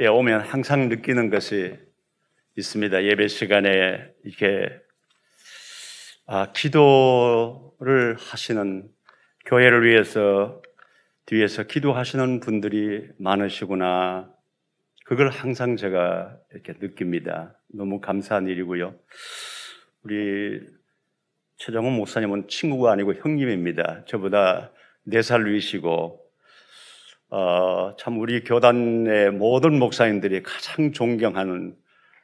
예, 오면 항상 느끼는 것이 있습니다. 예배 시간에 이렇게 아, 기도를 하시는 교회를 위해서 뒤에서 기도하시는 분들이 많으시구나. 그걸 항상 제가 이렇게 느낍니다. 너무 감사한 일이고요. 우리 최정훈 목사님은 친구가 아니고 형님입니다. 저보다 네 살 위시고 어, 참 우리 교단의 모든 목사님들이 가장 존경하는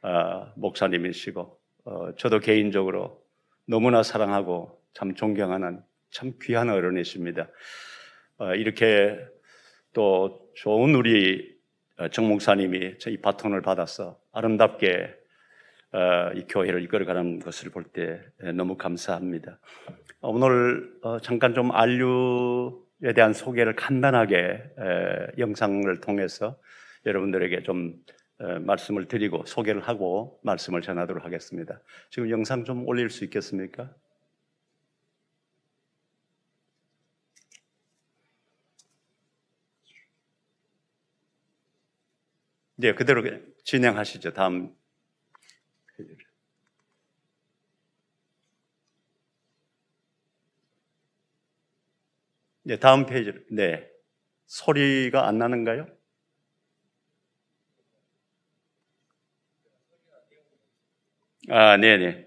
어, 목사님이시고 어, 저도 개인적으로 너무나 사랑하고 참 존경하는 참 귀한 어른이십니다. 어, 이렇게 또 좋은 우리 어, 정 목사님이 이 바톤을 받아서 아름답게 어, 이 교회를 이끌어가는 것을 볼 때 너무 감사합니다. 오늘 잠깐 좀 안류 에 대한 소개를 간단하게 영상을 통해서 여러분들에게 좀 말씀을 드리고 소개를 하고 말씀을 전하도록 하겠습니다. 지금 영상 좀 올릴 수 있겠습니까? 네, 그대로 진행하시죠. 다음 네, 다음 페이지. 네. 소리가 안 나는가요? 아, 네네.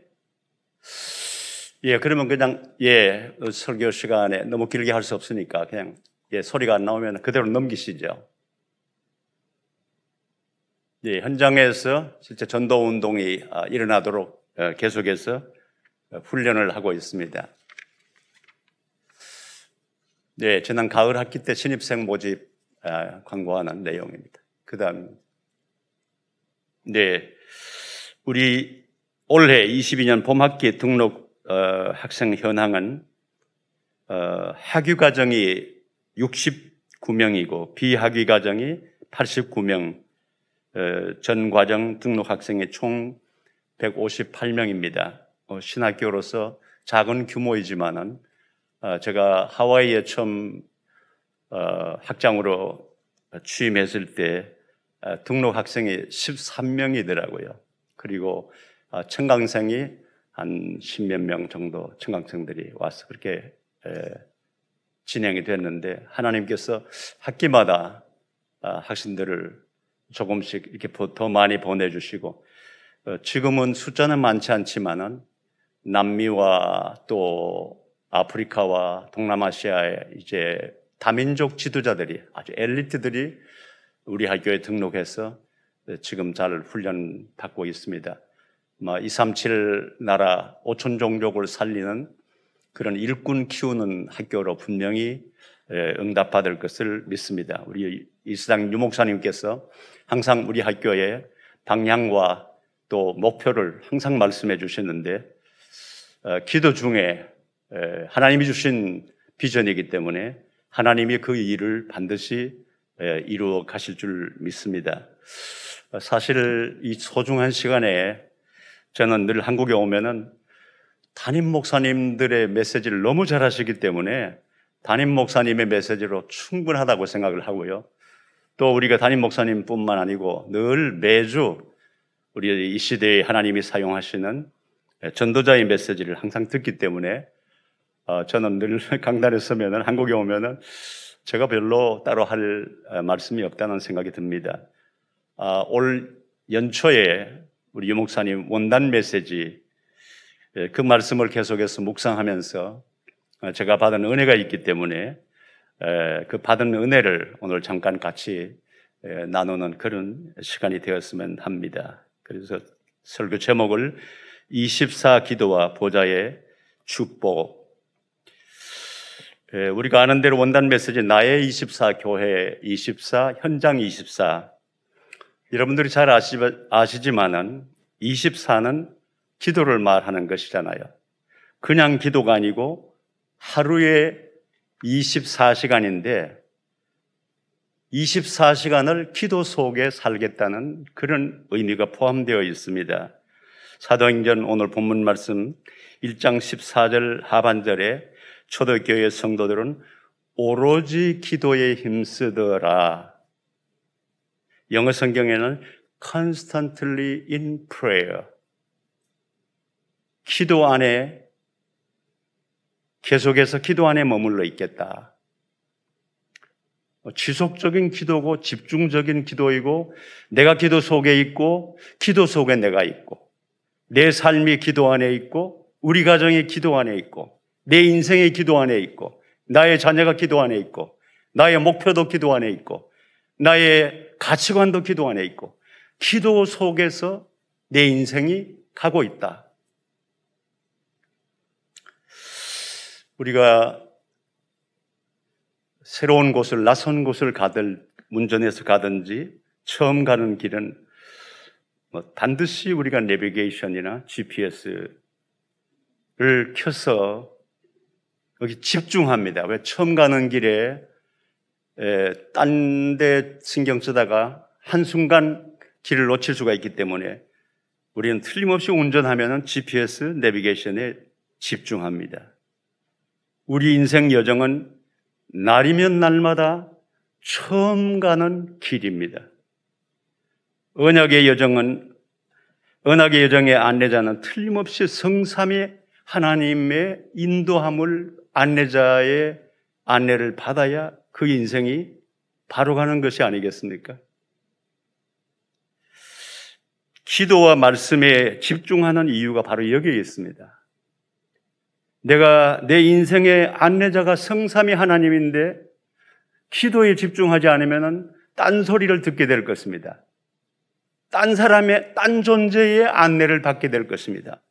예, 그러면 그냥, 예, 설교 시간에 너무 길게 할 수 없으니까 그냥, 예, 소리가 안 나오면 그대로 넘기시죠. 예, 현장에서 실제 전도 운동이 아, 일어나도록 어, 계속해서 훈련을 하고 있습니다. 네, 지난 가을 학기 때 신입생 모집 아, 광고하는 내용입니다. 그 다음, 네, 우리 올해 22년 봄 학기 등록 어, 학생 현황은 어, 학위 과정이 69명이고 비학위 과정이 89명, 어, 전 과정 등록 학생이 총 158명입니다. 어, 신학교로서 작은 규모이지만은 어, 제가 하와이에 처음 어, 학장으로 취임했을 때 어, 등록 학생이 13명이더라고요. 그리고 청강생이 한 십몇 명 정도 청강생들이 와서 그렇게 진행이 됐는데 하나님께서 학기마다 학생들을 조금씩 이렇게 더 많이 보내주시고 지금은 숫자는 많지 않지만은 남미와 또 아프리카와 동남아시아의 이제 다민족 지도자들이 아주 엘리트들이 우리 학교에 등록해서 지금 잘 훈련 받고 있습니다. 237 나라 5천 종족을 살리는 그런 일꾼 키우는 학교로 분명히 응답받을 것을 믿습니다. 우리 이수당 유목사님께서 항상 우리 학교의 방향과 또 목표를 항상 말씀해 주셨는데 어, 기도 중에 하나님이 주신 비전이기 때문에 하나님이 그 일을 반드시 이루어 가실 줄 믿습니다. 사실 이 소중한 시간에 저는 늘 한국에 오면은 담임 목사님들의 메시지를 너무 잘 하시기 때문에 담임 목사님의 메시지로 충분하다고 생각을 하고요. 또 우리가 담임 목사님뿐만 아니고 늘 매주 우리 이 시대에 하나님이 사용하시는 전도자의 메시지를 항상 듣기 때문에 어, 저는 늘 강단에 서면은 한국에 오면은 제가 별로 따로 할 어, 말씀이 없다는 생각이 듭니다. 아, 올 연초에 우리 유 목사님 원단 메시지 예, 그 말씀을 계속해서 묵상하면서 어, 제가 받은 은혜가 있기 때문에 그 받은 은혜를 오늘 잠깐 같이 나누는 그런 시간이 되었으면 합니다. 그래서 설교 제목을 24 기도와 보좌의 축복 예, 우리가 아는 대로 원단 메시지 나의 24 교회 24 현장 24 여러분들이 잘 아시, 아시지만은 24는 기도를 말하는 것이잖아요. 그냥 기도가 아니고 하루에 24시간인데 24시간을 기도 속에 살겠다는 그런 의미가 포함되어 있습니다. 사도행전 오늘 본문 말씀 1장 14절 하반절에 초대교회 성도들은 오로지 기도에 힘쓰더라. 영어 성경에는 constantly in prayer. 기도 안에 계속해서 기도 안에 머물러 있겠다. 지속적인 기도고 집중적인 기도이고 내가 기도 속에 있고 기도 속에 내가 있고 내 삶이 기도 안에 있고 우리 가정이 기도 안에 있고 내 인생의 기도 안에 있고 나의 자녀가 기도 안에 있고 나의 목표도 기도 안에 있고 나의 가치관도 기도 안에 있고 기도 속에서 내 인생이 가고 있다. 우리가 새로운 곳을 낯선 곳을 가들 운전해서 가든지 처음 가는 길은 뭐 반드시 우리가 내비게이션이나 GPS를 켜서 여기 집중합니다. 왜 처음 가는 길에 딴 데 신경 쓰다가 한순간 길을 놓칠 수가 있기 때문에 우리는 틀림없이 운전하면 GPS 내비게이션에 집중합니다. 우리 인생 여정은 날이면 날마다 처음 가는 길입니다. 언약의 여정은 언약의 여정의 안내자는 틀림없이 성삼의 하나님의 인도함을 안내자의 안내를 받아야 그 인생이 바로 가는 것이 아니겠습니까? 기도와 말씀에 집중하는 이유가 바로 여기에 있습니다. 내가 내 인생의 안내자가 성삼이 하나님인데 기도에 집중하지 않으면 딴소리를 듣게 될 것입니다. 딴 사람의, 딴 존재의 안내를 받게 될 것입니다.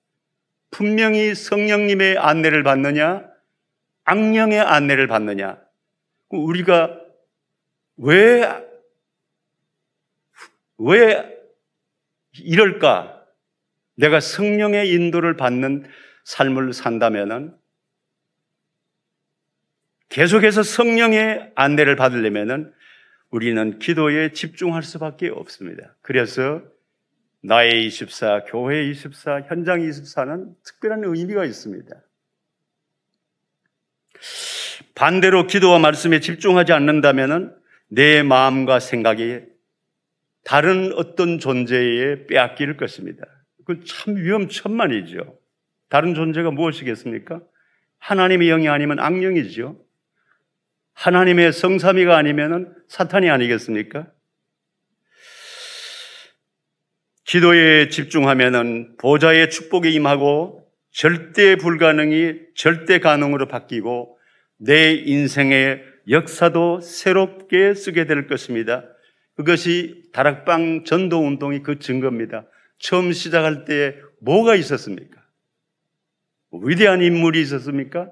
분명히 성령님의 안내를 받느냐, 악령의 안내를 받느냐. 우리가 왜, 왜 이럴까? 내가 성령의 인도를 받는 삶을 산다면은 계속해서 성령의 안내를 받으려면은 우리는 기도에 집중할 수밖에 없습니다. 그래서 나의 24, 교회 24, 현장 24는 특별한 의미가 있습니다. 반대로 기도와 말씀에 집중하지 않는다면 내 마음과 생각이 다른 어떤 존재에 빼앗길 것입니다. 그건 참 위험천만이죠. 다른 존재가 무엇이겠습니까? 하나님의 영이 아니면 악령이죠. 하나님의 성삼위가 아니면 사탄이 아니겠습니까? 기도에 집중하면은 보좌의 축복이 임하고 절대 불가능이 절대 가능으로 바뀌고 내 인생의 역사도 새롭게 쓰게 될 것입니다. 그것이 다락방 전도 운동이 그 증거입니다. 처음 시작할 때 뭐가 있었습니까? 위대한 인물이 있었습니까?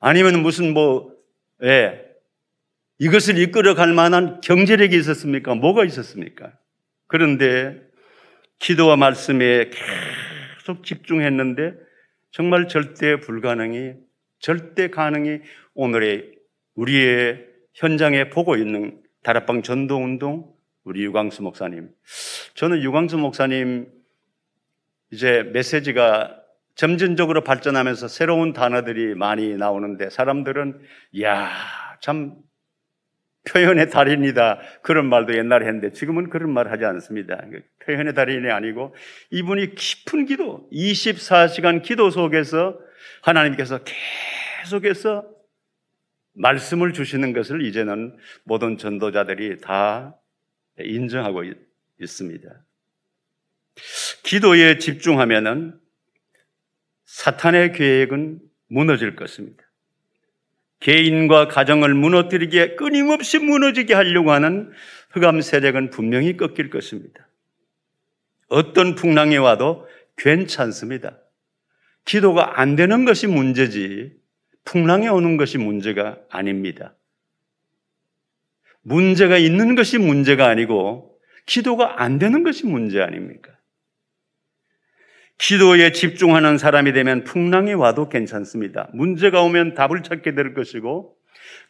아니면 무슨 뭐, 예, 이것을 이끌어 갈 만한 경제력이 있었습니까? 뭐가 있었습니까? 그런데 기도와 말씀에 계속 집중했는데 정말 절대 불가능이, 절대 가능이 오늘의 우리의 현장에 보고 있는 다락방 전도운동 우리 유광수 목사님. 저는 유광수 목사님 이제 메시지가 점진적으로 발전하면서 새로운 단어들이 많이 나오는데 사람들은 야, 참 표현의 달인이다. 그런 말도 옛날에 했는데 지금은 그런 말 하지 않습니다. 표현의 달인이 아니고 이분이 깊은 기도, 24시간 기도 속에서 하나님께서 계속해서 말씀을 주시는 것을 이제는 모든 전도자들이 다 인정하고 있습니다. 기도에 집중하면은 사탄의 계획은 무너질 것입니다. 개인과 가정을 무너뜨리게 끊임없이 무너지게 하려고 하는 흑암 세력은 분명히 꺾일 것입니다. 어떤 풍랑이 와도 괜찮습니다. 기도가 안 되는 것이 문제지 풍랑이 오는 것이 문제가 아닙니다. 문제가 있는 것이 문제가 아니고 기도가 안 되는 것이 문제 아닙니까? 기도에 집중하는 사람이 되면 풍랑이 와도 괜찮습니다. 문제가 오면 답을 찾게 될 것이고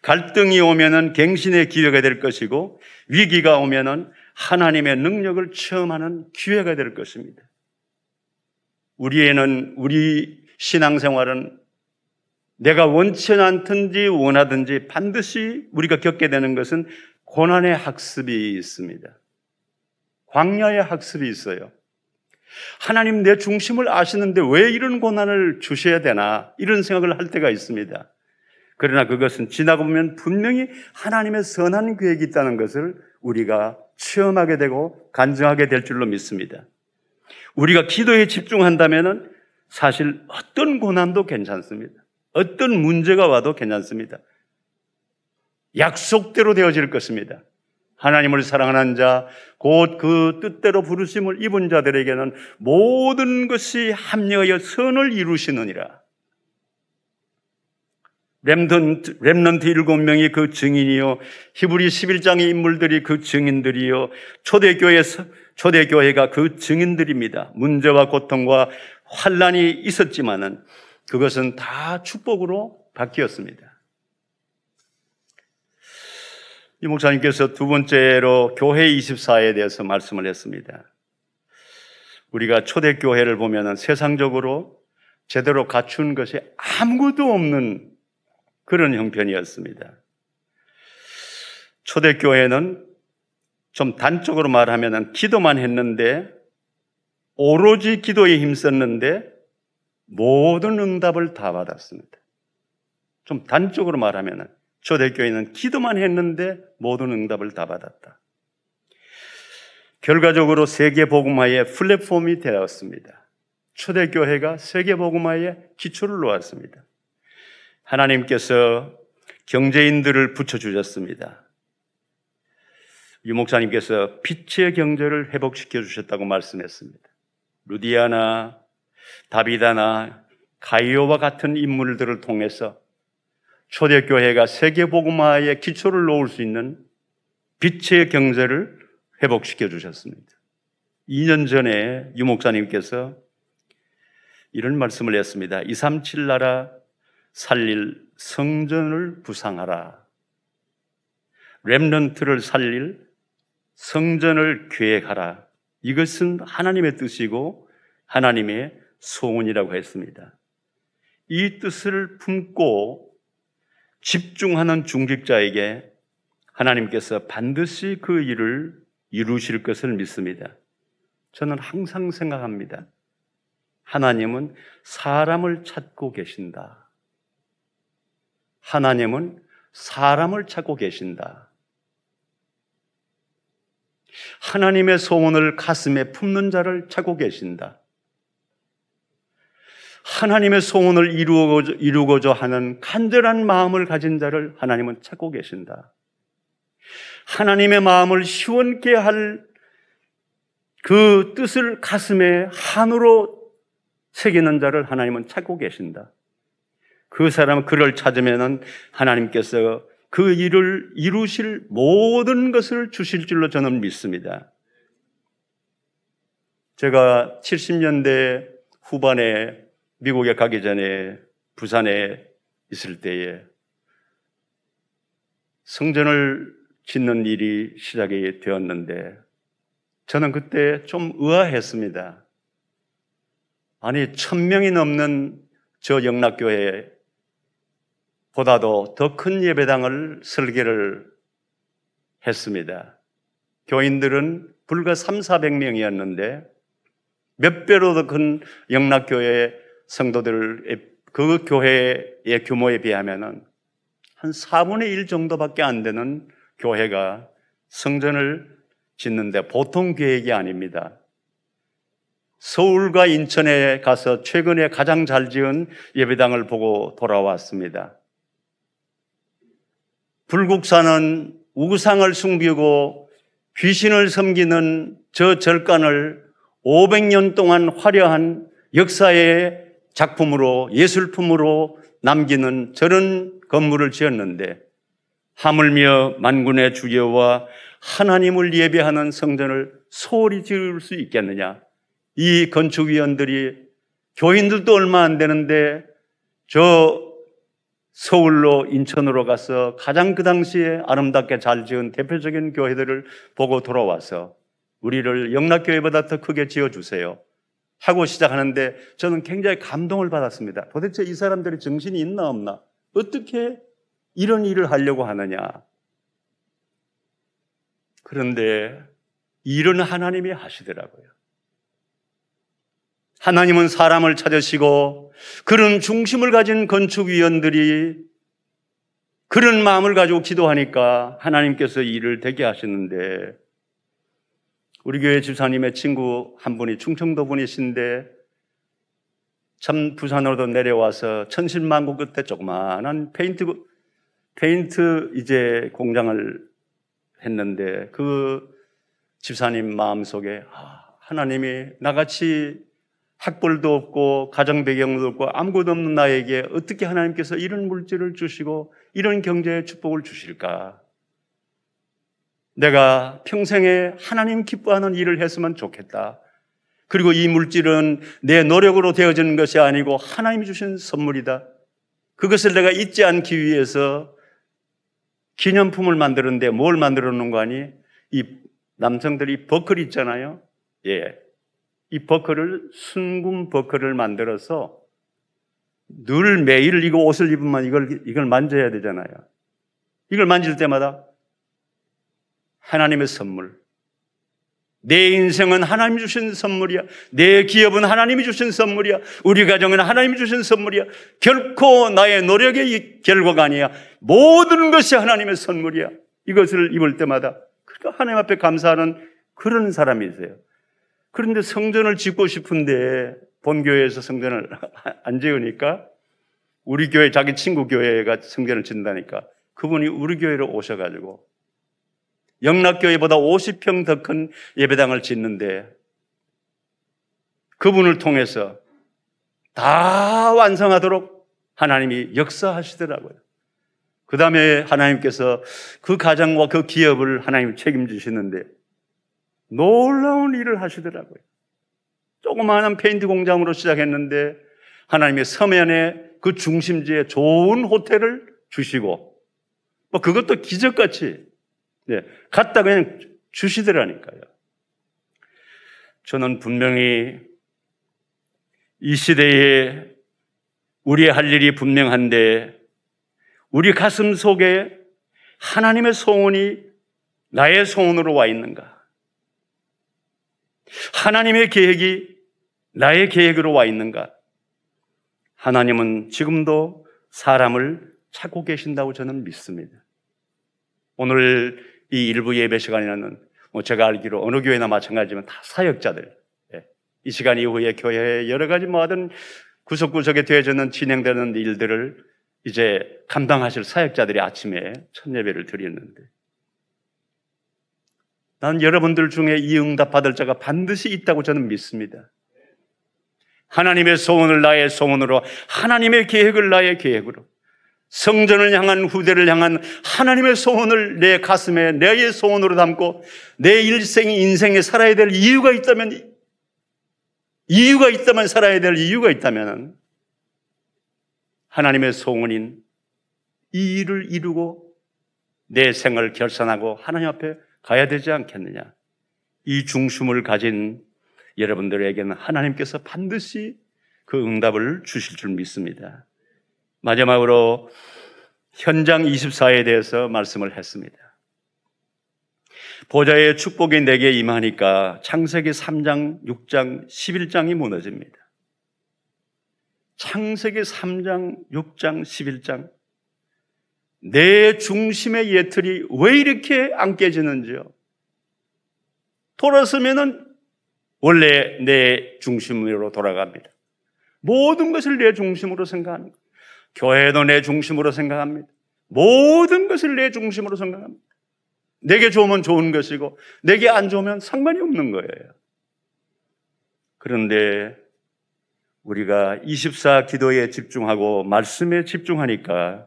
갈등이 오면은 갱신의 기회가 될 것이고 위기가 오면은 하나님의 능력을 체험하는 기회가 될 것입니다. 우리에는 우리 신앙생활은 내가 원치 않든지 원하든지 반드시 우리가 겪게 되는 것은 고난의 학습이 있습니다. 광야의 학습이 있어요. 하나님 내 중심을 아시는데 왜 이런 고난을 주셔야 되나 이런 생각을 할 때가 있습니다. 그러나 그것은 지나고 보면 분명히 하나님의 선한 계획이 있다는 것을 우리가 체험하게 되고 간증하게 될 줄로 믿습니다. 우리가 기도에 집중한다면 사실 어떤 고난도 괜찮습니다. 어떤 문제가 와도 괜찮습니다. 약속대로 되어질 것입니다. 하나님을 사랑하는 자, 곧 그 뜻대로 부르심을 입은 자들에게는 모든 것이 합력하여 선을 이루시느니라. 렘넌트, 렘넌트 일곱 명이 그 증인이요. 히브리 11장의 인물들이 그 증인들이요. 초대교회에서, 초대교회가 그 증인들입니다. 문제와 고통과 환란이 있었지만은 그것은 다 축복으로 바뀌었습니다. 이 목사님께서 두 번째로 교회 24에 대해서 말씀을 했습니다. 우리가 초대교회를 보면 세상적으로 제대로 갖춘 것이 아무것도 없는 그런 형편이었습니다. 초대교회는 좀 단적으로 말하면 기도만 했는데 오로지 기도에 힘썼는데 모든 응답을 다 받았습니다. 좀 단적으로 말하면 초대교회는 기도만 했는데 모든 응답을 다 받았다. 결과적으로 세계복음화의 플랫폼이 되었습니다. 초대교회가 세계복음화의 기초를 놓았습니다. 하나님께서 경제인들을 붙여주셨습니다. 유 목사님께서 빛의 경제를 회복시켜 주셨다고 말씀했습니다. 루디아나, 다비다나, 가이오와 같은 인물들을 통해서 초대교회가 세계복음화의 기초를 놓을 수 있는 빛의 경제를 회복시켜 주셨습니다. 2년 전에 유 목사님께서 이런 말씀을 했습니다. 237 나라 살릴 성전을 부상하라. 렘넌트를 살릴 성전을 계획하라. 이것은 하나님의 뜻이고 하나님의 소원이라고 했습니다. 이 뜻을 품고 집중하는 중직자에게 하나님께서 반드시 그 일을 이루실 것을 믿습니다. 저는 항상 생각합니다. 하나님은 사람을 찾고 계신다. 하나님은 사람을 찾고 계신다. 하나님의 소원을 가슴에 품는 자를 찾고 계신다. 하나님의 소원을 이루고자, 이루고자 하는 간절한 마음을 가진 자를 하나님은 찾고 계신다. 하나님의 마음을 시원케 할 그 뜻을 가슴에 한으로 새기는 자를 하나님은 찾고 계신다. 그 사람 그를 찾으면은 하나님께서 그 일을 이루실 모든 것을 주실 줄로 저는 믿습니다. 제가 70년대 후반에 미국에 가기 전에 부산에 있을 때에 성전을 짓는 일이 시작이 되었는데 저는 그때 좀 의아했습니다. 아니, 천 명이 넘는 저 영락교회 보다도 더 큰 예배당을 설계를 했습니다. 교인들은 불과 3, 400명이었는데 몇 배로 더 큰 영락교회 성도들 그 교회의 규모에 비하면은 한 4분의 1 정도밖에 안 되는 교회가 성전을 짓는데 보통 계획이 아닙니다. 서울과 인천에 가서 최근에 가장 잘 지은 예배당을 보고 돌아왔습니다. 불국사는 우상을 숨기고 귀신을 섬기는 저 절간을 500년 동안 화려한 역사의 작품으로 예술품으로 남기는 저런 건물을 지었는데 하물며 만군의 주여와 하나님을 예배하는 성전을 소홀히 지을 수 있겠느냐? 이 건축위원들이 교인들도 얼마 안 되는데 저 서울로 인천으로 가서 가장 그 당시에 아름답게 잘 지은 대표적인 교회들을 보고 돌아와서 우리를 영락교회보다 더 크게 지어주세요. 하고 시작하는데 저는 굉장히 감동을 받았습니다. 도대체 이 사람들이 정신이 있나 없나? 어떻게 이런 일을 하려고 하느냐? 그런데 일은 하나님이 하시더라고요. 하나님은 사람을 찾으시고 그런 중심을 가진 건축위원들이 그런 마음을 가지고 기도하니까 하나님께서 일을 되게 하시는데 우리 교회 집사님의 친구 한 분이 충청도 분이신데 참 부산으로도 내려와서 천신만고 끝에 조그마한 페인트 페인트 이제 공장을 했는데 그 집사님 마음속에 아, 하나님이 나같이 학벌도 없고 가정 배경도 없고 아무것도 없는 나에게 어떻게 하나님께서 이런 물질을 주시고 이런 경제의 축복을 주실까? 내가 평생에 하나님 기뻐하는 일을 했으면 좋겠다. 그리고 이 물질은 내 노력으로 되어지는 것이 아니고 하나님이 주신 선물이다. 그것을 내가 잊지 않기 위해서 기념품을 만드는데 뭘 만들어 놓은 거 아니? 이 남성들이 버클 있잖아요. 예. 이 버클을 순금 버클을 만들어서 늘 매일 이거 옷을 입으면 이걸 이걸 만져야 되잖아요. 이걸 만질 때마다 하나님의 선물. 내 인생은 하나님이 주신 선물이야. 내 기업은 하나님이 주신 선물이야. 우리 가정은 하나님이 주신 선물이야. 결코 나의 노력의 결과가 아니야. 모든 것이 하나님의 선물이야. 이것을 입을 때마다 그러니까 하나님 앞에 감사하는 그런 사람이세요. 그런데 성전을 짓고 싶은데 본교회에서 성전을 안 지으니까 우리 교회 자기 친구 교회가 성전을 짓는다니까 그분이 우리 교회로 오셔가지고 영락교회보다 50평 더 큰 예배당을 짓는데 그분을 통해서 다 완성하도록 하나님이 역사하시더라고요. 그 다음에 하나님께서 그 가정과 그 기업을 하나님 책임지시는데 놀라운 일을 하시더라고요. 조그마한 페인트 공장으로 시작했는데 하나님의 서면에 그 중심지에 좋은 호텔을 주시고 뭐 그것도 기적같이 네, 갖다 그냥 주시더라니까요. 저는 분명히 이 시대에 우리의 할 일이 분명한데 우리 가슴 속에 하나님의 소원이 나의 소원으로 와 있는가? 하나님의 계획이 나의 계획으로 와 있는가? 하나님은 지금도 사람을 찾고 계신다고 저는 믿습니다. 오늘 이 일부 예배 시간에는 뭐 제가 알기로 어느 교회나 마찬가지지만 다 사역자들. 예. 이 시간 이후에 교회에 여러 가지 뭐든 구석구석에 되어지는 진행되는 일들을 이제 감당하실 사역자들이 아침에 첫 예배를 드렸는데 난 여러분들 중에 이 응답 받을 자가 반드시 있다고 저는 믿습니다. 하나님의 소원을 나의 소원으로, 하나님의 계획을 나의 계획으로, 성전을 향한 후대를 향한 하나님의 소원을 내 가슴에 내의 소원으로 담고 내 일생 인생에 살아야 될 이유가 있다면 이유가 있다면 살아야 될 이유가 있다면 하나님의 소원인 이 일을 이루고 내 생을 결산하고 하나님 앞에 가야 되지 않겠느냐. 이 중심을 가진 여러분들에게는 하나님께서 반드시 그 응답을 주실 줄 믿습니다. 마지막으로 현장 24에 대해서 말씀을 했습니다. 보좌의 축복이 내게 임하니까 창세기 3장, 6장, 11장이 무너집니다. 창세기 3장, 6장, 11장. 내 중심의 예틀이 왜 이렇게 안 깨지는지요? 돌아서면은 원래 내 중심으로 돌아갑니다. 모든 것을 내 중심으로 생각하는 것. 교회도 내 중심으로 생각합니다. 모든 것을 내 중심으로 생각합니다. 내게 좋으면 좋은 것이고, 내게 안 좋으면 상관이 없는 거예요. 그런데 우리가 24 기도에 집중하고 말씀에 집중하니까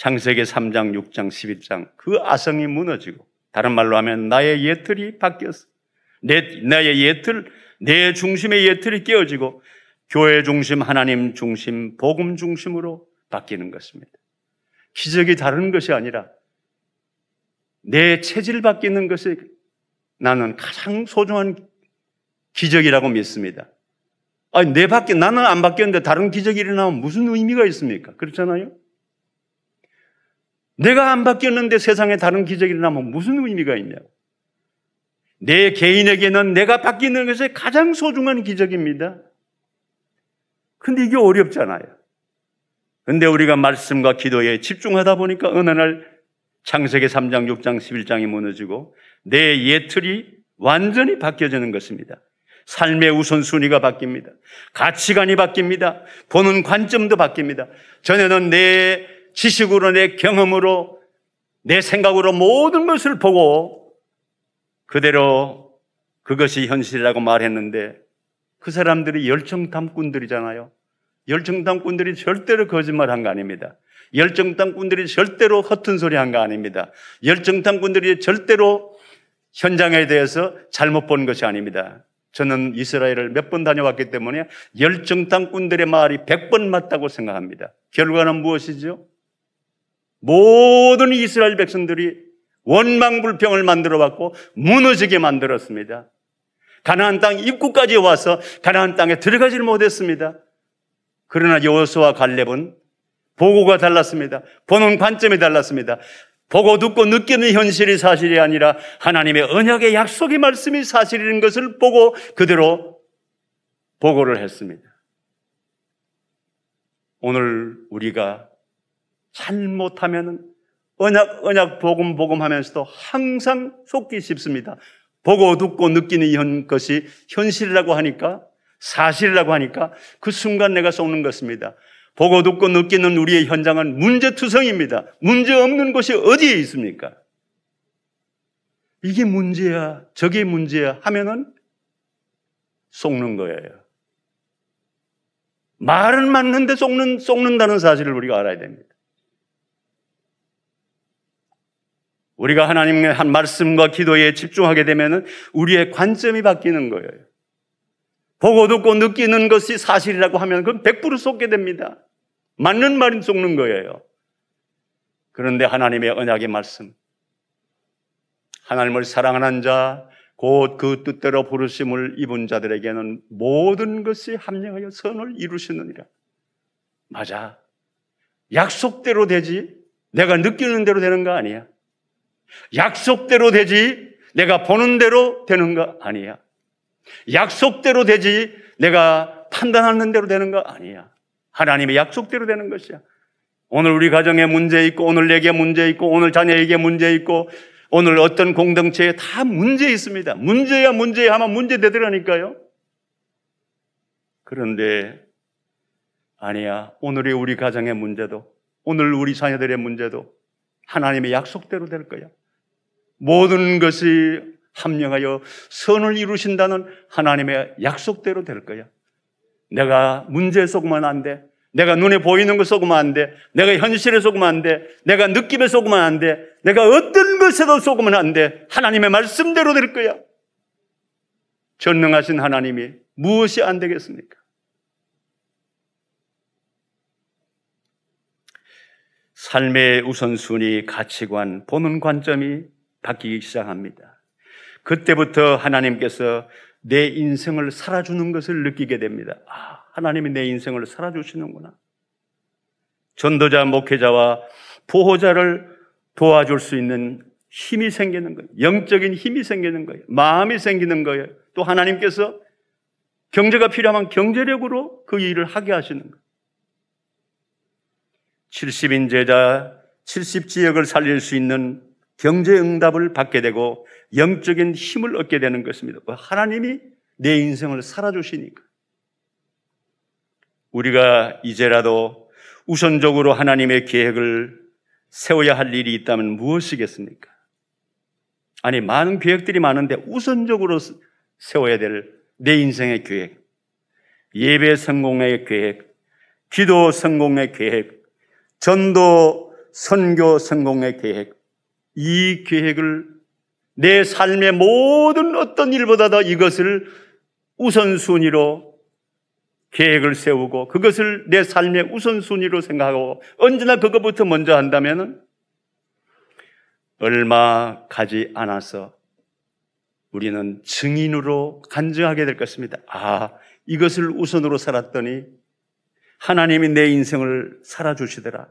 창세기 3장, 6장, 11장 그 아성이 무너지고 다른 말로 하면 나의 예틀이 바뀌었어. 내, 나의 예틀, 내 중심의 예틀이 깨어지고 교회 중심, 하나님 중심, 복음 중심으로 바뀌는 것입니다. 기적이 다른 것이 아니라 내 체질 바뀌는 것이 나는 가장 소중한 기적이라고 믿습니다. 아니, 내 바뀌, 나는 안 바뀌었는데 다른 기적이 일어나면 무슨 의미가 있습니까? 그렇잖아요? 내가 안 바뀌었는데 세상에 다른 기적이 일어나면 무슨 의미가 있냐고. 내 개인에게는 내가 바뀌는 것이 가장 소중한 기적입니다. 근데 이게 어렵잖아요. 근데 우리가 말씀과 기도에 집중하다 보니까 어느 날 창세기 3장, 6장, 11장이 무너지고 내 예틀이 완전히 바뀌어지는 것입니다. 삶의 우선순위가 바뀝니다. 가치관이 바뀝니다. 보는 관점도 바뀝니다. 전에는 내 지식으로, 내 경험으로, 내 생각으로 모든 것을 보고 그대로 그것이 현실이라고 말했는데 그 사람들이 열정탐꾼들이잖아요. 열정탐꾼들이 절대로 거짓말 한 거 아닙니다. 열정탐꾼들이 절대로 허튼 소리 한 거 아닙니다. 열정탐꾼들이 절대로 현장에 대해서 잘못 본 것이 아닙니다. 저는 이스라엘을 몇 번 다녀왔기 때문에 열정탐꾼들의 말이 100번 맞다고 생각합니다. 결과는 무엇이죠? 모든 이스라엘 백성들이 원망불평을 만들어 왔고 무너지게 만들었습니다. 가나안 땅 입구까지 와서 가나안 땅에 들어가질 못했습니다. 그러나 여호수와 갈렙은 보고가 달랐습니다. 보는 관점이 달랐습니다. 보고 듣고 느끼는 현실이 사실이 아니라 하나님의 언약의 약속의 말씀이 사실인 것을 보고 그대로 보고를 했습니다. 오늘 우리가 잘못하면 언약, 언약, 복음, 복음 하면서도 항상 속기 쉽습니다. 보고 듣고 느끼는 것이 현실이라고 하니까 사실이라고 하니까 그 순간 내가 속는 것입니다. 보고 듣고 느끼는 우리의 현장은 문제투성입니다. 문제 없는 곳이 어디에 있습니까? 이게 문제야, 저게 문제야 하면은 속는 거예요. 말은 맞는데 속는, 속는다는 사실을 우리가 알아야 됩니다. 우리가 하나님의 한 말씀과 기도에 집중하게 되면 우리의 관점이 바뀌는 거예요. 보고 듣고 느끼는 것이 사실이라고 하면 그건 100% 속게 됩니다. 맞는 말인 속는 거예요. 그런데 하나님의 언약의 말씀, 하나님을 사랑하는 자, 곧 그 뜻대로 부르심을 입은 자들에게는 모든 것이 합력하여 선을 이루시느니라. 맞아. 약속대로 되지. 내가 느끼는 대로 되는 거 아니야. 약속대로 되지. 내가 보는 대로 되는 거 아니야. 약속대로 되지. 내가 판단하는 대로 되는 거 아니야. 하나님의 약속대로 되는 것이야. 오늘 우리 가정에 문제 있고, 오늘 내게 문제 있고, 오늘 자녀에게 문제 있고, 오늘 어떤 공동체에 다 문제 있습니다. 문제야 문제야 하면 문제 되더라니까요. 그런데 아니야. 오늘의 우리 가정의 문제도, 오늘 우리 자녀들의 문제도 하나님의 약속대로 될 거야. 모든 것이 합령하여 선을 이루신다는 하나님의 약속대로 될 거야. 내가 문제에 속으면 안 돼. 내가 눈에 보이는 거 속으면 안 돼. 내가 현실에 속으면 안 돼. 내가 느낌에 속으면 안 돼. 내가 어떤 것에도 속으면 안 돼. 하나님의 말씀대로 될 거야. 전능하신 하나님이 무엇이 안 되겠습니까? 삶의 우선순위, 가치관, 보는 관점이 바뀌기 시작합니다. 그때부터 하나님께서 내 인생을 살아주는 것을 느끼게 됩니다. 아, 하나님이 내 인생을 살아주시는구나. 전도자, 목회자와 보호자를 도와줄 수 있는 힘이 생기는 거예요. 영적인 힘이 생기는 거예요. 마음이 생기는 거예요. 또 하나님께서 경제가 필요하면 경제력으로 그 일을 하게 하시는 거예요. 70인 제자, 70지역을 살릴 수 있는 경제 응답을 받게 되고 영적인 힘을 얻게 되는 것입니다. 하나님이 내 인생을 살아주시니까. 우리가 이제라도 우선적으로 하나님의 계획을 세워야 할 일이 있다면 무엇이겠습니까? 아니, 많은 계획들이 많은데 우선적으로 세워야 될 내 인생의 계획, 예배 성공의 계획, 기도 성공의 계획, 전도 선교 성공의 계획, 이 계획을 내 삶의 모든 어떤 일보다도 이것을 우선순위로 계획을 세우고 그것을 내 삶의 우선순위로 생각하고 언제나 그것부터 먼저 한다면 얼마 가지 않아서 우리는 증인으로 간증하게 될 것입니다. 아, 이것을 우선으로 살았더니 하나님이 내 인생을 살아주시더라.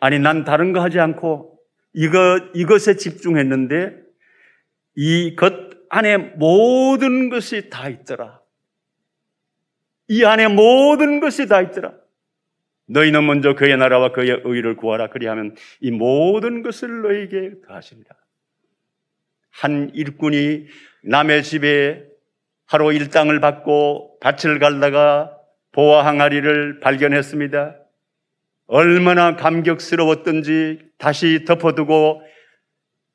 아니, 난 다른 거 하지 않고 이것, 이것에 집중했는데 이것 안에 모든 것이 다 있더라. 이 안에 모든 것이 다 있더라. 너희는 먼저 그의 나라와 그의 의를 구하라. 그리하면 이 모든 것을 너희에게 더하십니다. 한 일꾼이 남의 집에 하루 일당을 받고 밭을 갈다가 보아 항아리를 발견했습니다. 얼마나 감격스러웠던지 다시 덮어두고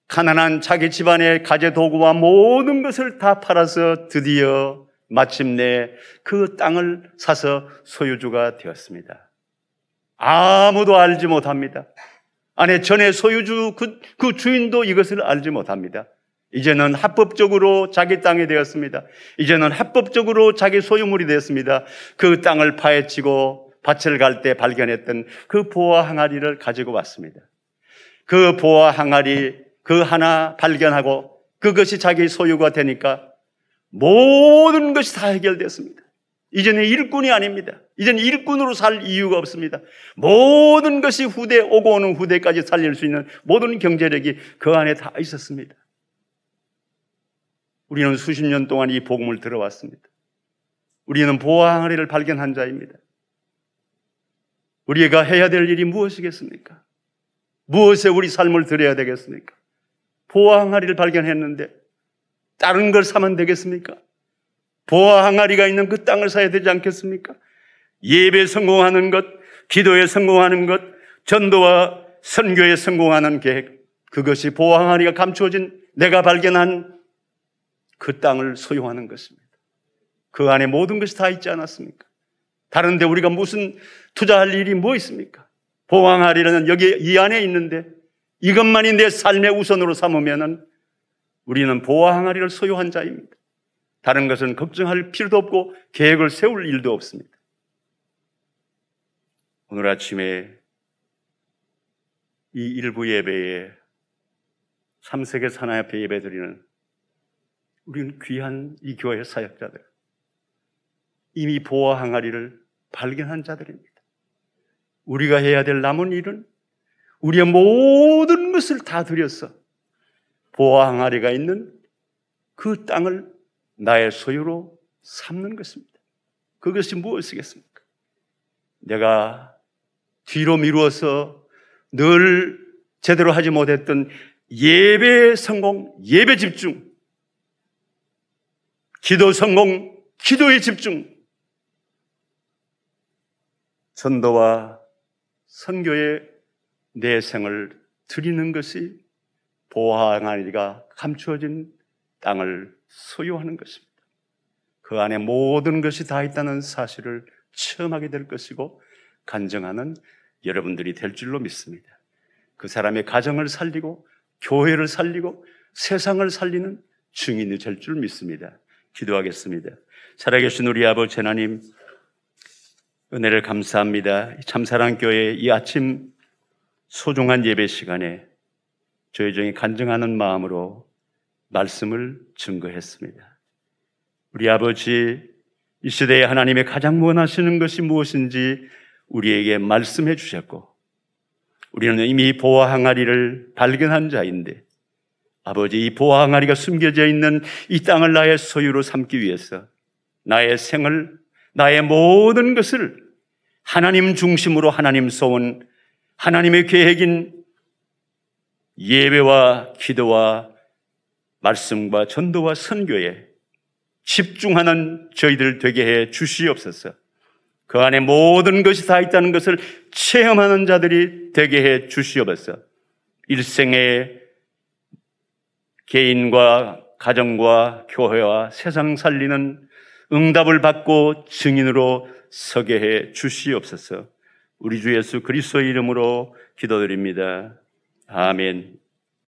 가난한 자기 집안의 가재 도구와 모든 것을 다 팔아서 드디어 마침내 그 땅을 사서 소유주가 되었습니다. 아무도 알지 못합니다. 아니, 전에 소유주 그, 그 주인도 이것을 알지 못합니다. 이제는 합법적으로 자기 땅이 되었습니다. 이제는 합법적으로 자기 소유물이 되었습니다. 그 땅을 파헤치고 밭을 갈 때 발견했던 그 보아 항아리를 가지고 왔습니다. 그 보아 항아리 그 하나 발견하고 그것이 자기 소유가 되니까 모든 것이 다 해결됐습니다. 이제는 일꾼이 아닙니다. 이제는 일꾼으로 살 이유가 없습니다. 모든 것이 후대, 오고 오는 후대까지 살릴 수 있는 모든 경제력이 그 안에 다 있었습니다. 우리는 수십 년 동안 이 복음을 들어왔습니다. 우리는 보아 항아리를 발견한 자입니다. 우리가 해야 될 일이 무엇이겠습니까? 무엇에 우리 삶을 드려야 되겠습니까? 보아 항아리를 발견했는데 다른 걸 사면 되겠습니까? 보아 항아리가 있는 그 땅을 사야 되지 않겠습니까? 예배 성공하는 것, 기도에 성공하는 것, 전도와 선교에 성공하는 계획, 그것이 보아 항아리가 감추어진 내가 발견한 그 땅을 소유하는 것입니다. 그 안에 모든 것이 다 있지 않았습니까? 다른데 우리가 무슨 투자할 일이 뭐 있습니까? 항아리는 여기 이 안에 있는데 이것만이 내 삶의 우선으로 삼으면은 우리는 보아 항아리를 소유한 자입니다. 다른 것은 걱정할 필요도 없고 계획을 세울 일도 없습니다. 오늘 아침에 이 일부 예배에 3세계 산하협회 예배 드리는 우리는 귀한 이 교회 사역자들, 이미 보아 항아리를 발견한 자들입니다. 우리가 해야 될 남은 일은 우리의 모든 것을 다 들여서 보아 항아리가 있는 그 땅을 나의 소유로 삼는 것입니다. 그것이 무엇이겠습니까? 내가 뒤로 미루어서 늘 제대로 하지 못했던 예배 성공, 예배 집중, 기도 성공, 기도에 집중, 전도와 선교에 내 생을 드리는 것이 보아하리가 감추어진 땅을 소유하는 것입니다. 그 안에 모든 것이 다 있다는 사실을 체험하게 될 것이고 간증하는 여러분들이 될 줄로 믿습니다. 그 사람의 가정을 살리고 교회를 살리고 세상을 살리는 증인이 될 줄 믿습니다. 기도하겠습니다. 살아계신 우리 아버지 하나님 은혜를 감사합니다. 참사랑교회 이 아침 소중한 예배 시간에 저희 중에 간증하는 마음으로 말씀을 증거했습니다. 우리 아버지, 이 시대에 하나님의 가장 원하시는 것이 무엇인지 우리에게 말씀해 주셨고, 우리는 이미 보아 항아리를 발견한 자인데, 아버지, 이 보아 항아리가 숨겨져 있는 이 땅을 나의 소유로 삼기 위해서 나의 생을, 나의 모든 것을 하나님 중심으로 하나님 소원, 하나님의 계획인 예배와 기도와 말씀과 전도와 선교에 집중하는 저희들 되게 해 주시옵소서. 그 안에 모든 것이 다 있다는 것을 체험하는 자들이 되게 해 주시옵소서. 일생의 개인과 가정과 교회와 세상 살리는 응답을 받고 증인으로 서게 해 주시옵소서. 우리 주 예수 그리스도의 이름으로 기도드립니다. 아멘.